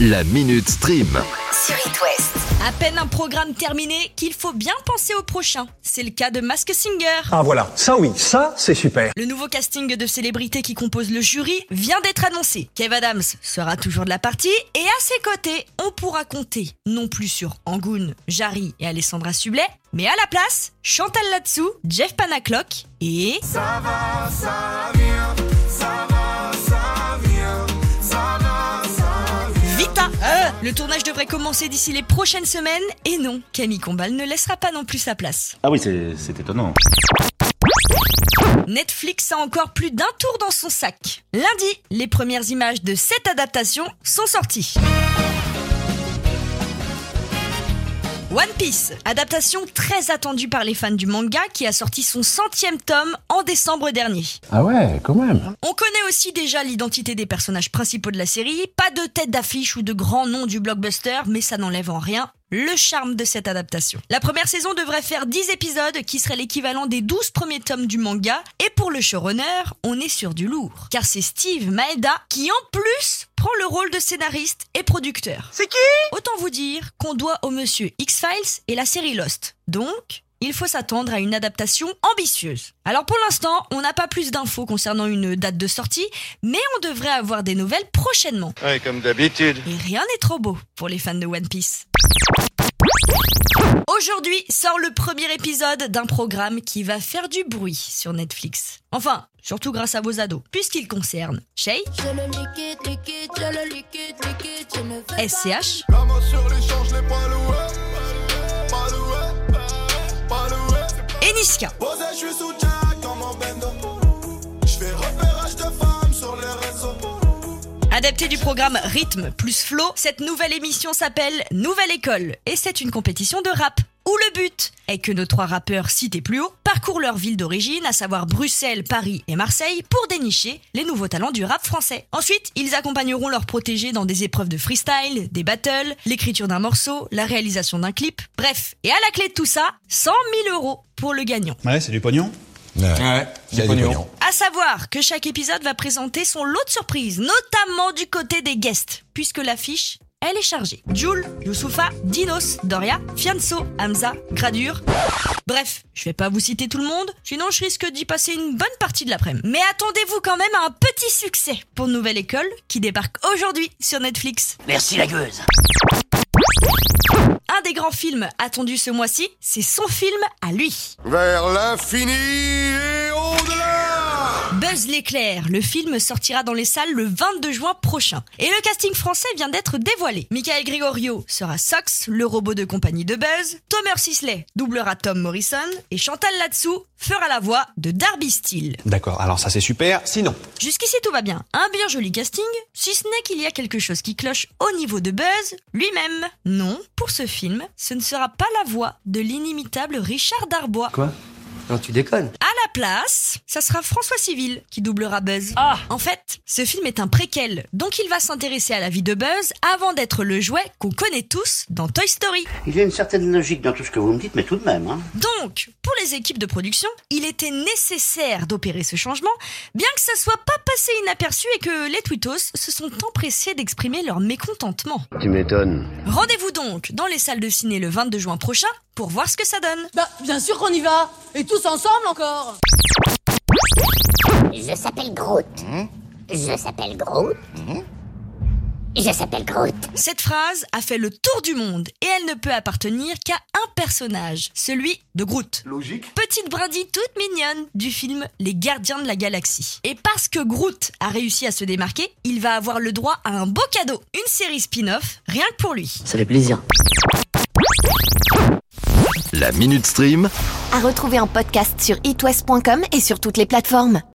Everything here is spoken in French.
La Minute Stream. sur It West. À peine un programme terminé qu'il faut bien penser au prochain. C'est le cas de Mask Singer. Ah voilà, ça oui, ça c'est super. Le nouveau casting de célébrités qui compose le jury vient d'être annoncé. Kev Adams sera toujours de la partie et à ses côtés, on pourra compter non plus sur Angoun, Jarry et Alessandra Sublet, mais à la place, Chantal Latsou, Jeff Panaclock et... Vita Le tournage devrait commencer d'ici les prochaines semaines et non, Camille Combal ne laissera pas non plus sa place. Ah oui, c'est étonnant. Netflix a encore plus d'un tour dans son sac. Lundi, les premières images de cette adaptation sont sorties. One Piece, adaptation très attendue par les fans du manga qui a sorti son centième tome en décembre dernier. Ah ouais, quand même. On connaît aussi déjà l'identité des personnages principaux de la série, pas de tête d'affiche ou de grands noms du blockbuster, mais ça n'enlève en rien le charme de cette adaptation. La première saison devrait faire 10 épisodes qui seraient l'équivalent des 12 premiers tomes du manga, et pour le showrunner, on est sur du lourd. Car c'est Steve Maeda qui en plus prend le rôle de scénariste et producteur. C'est qui? Autant vous dire qu'on doit au monsieur X-Files et la série Lost. Donc, il faut s'attendre à une adaptation ambitieuse. Alors pour l'instant, on n'a pas plus d'infos concernant une date de sortie, mais on devrait avoir des nouvelles prochainement. Ouais, comme d'habitude. Et rien n'est trop beau pour les fans de One Piece. Aujourd'hui sort le premier épisode d'un programme qui va faire du bruit sur Netflix. Enfin, surtout grâce à vos ados, puisqu'il concerne Shay, Je le liquide, Adapté du programme Rythme plus Flow, cette nouvelle émission s'appelle Nouvelle École et c'est une compétition de rap. Où le but est que nos trois rappeurs cités plus haut parcourent leur ville d'origine, à savoir Bruxelles, Paris et Marseille, pour dénicher les nouveaux talents du rap français. Ensuite, ils accompagneront leurs protégés dans des épreuves de freestyle, des battles, l'écriture d'un morceau, la réalisation d'un clip, bref. Et à la clé de tout ça, 100 000 euros pour le gagnant. Ouais, c'est du pognon. Ouais, y a du pognon. À savoir que chaque épisode va présenter son lot de surprises, notamment du côté des guests, puisque l'affiche, elle est chargée. Jules, Youssoufa, Dinos, Doria, Fianso, Hamza, Gradure. Bref, je vais pas vous citer tout le monde, sinon je risque d'y passer une bonne partie de l'après-midi. Mais attendez-vous quand même à un petit succès pour Nouvelle École qui débarque aujourd'hui sur Netflix. Merci la gueuse. Un des grands films attendus ce mois-ci, c'est son film à lui. Vers l'infini. Buzz l'éclair, le film sortira dans les salles le 22 juin prochain. Et le casting français vient d'être dévoilé. Michael Gregorio sera Sox, le robot de compagnie de Buzz. Thomas Sisley doublera Tom Morrison. Et Chantal Latsou fera la voix de Darby Steele. D'accord, alors ça c'est super. Sinon, Jusqu'ici tout va bien. Un bien joli casting, si ce n'est qu'il y a quelque chose qui cloche au niveau de Buzz lui-même. Non, pour ce film, ce ne sera pas la voix de l'inimitable Richard Darbois. Quoi? Non, tu déconnes. À la place, ça sera François Civil qui doublera Buzz. Ah En fait, ce film est un préquel, donc il va s'intéresser à la vie de Buzz avant d'être le jouet qu'on connaît tous dans Toy Story. Il y a une certaine logique dans tout ce que vous me dites, mais tout de même, hein. Donc, pour les équipes de production, il était nécessaire d'opérer ce changement, bien que ça soit pas passé inaperçu et que les Twittos se sont empressés d'exprimer leur mécontentement. Tu m'étonnes. Rendez-vous donc dans les salles de ciné le 22 juin prochain pour voir ce que ça donne. Bah, bien sûr qu'on y va Et tous ensemble encore Je s'appelle Groot. Je s'appelle Groot. Je s'appelle Groot. Cette phrase a fait le tour du monde et elle ne peut appartenir qu'à un personnage, celui de Groot. Logique. Petite brindille toute mignonne du film Les Gardiens de la Galaxie. Et parce que Groot a réussi à se démarquer, il va avoir le droit à un beau cadeau, une série spin-off, rien que pour lui. Ça fait plaisir. La Minute Stream. À retrouver en podcast sur itwest.com et sur toutes les plateformes.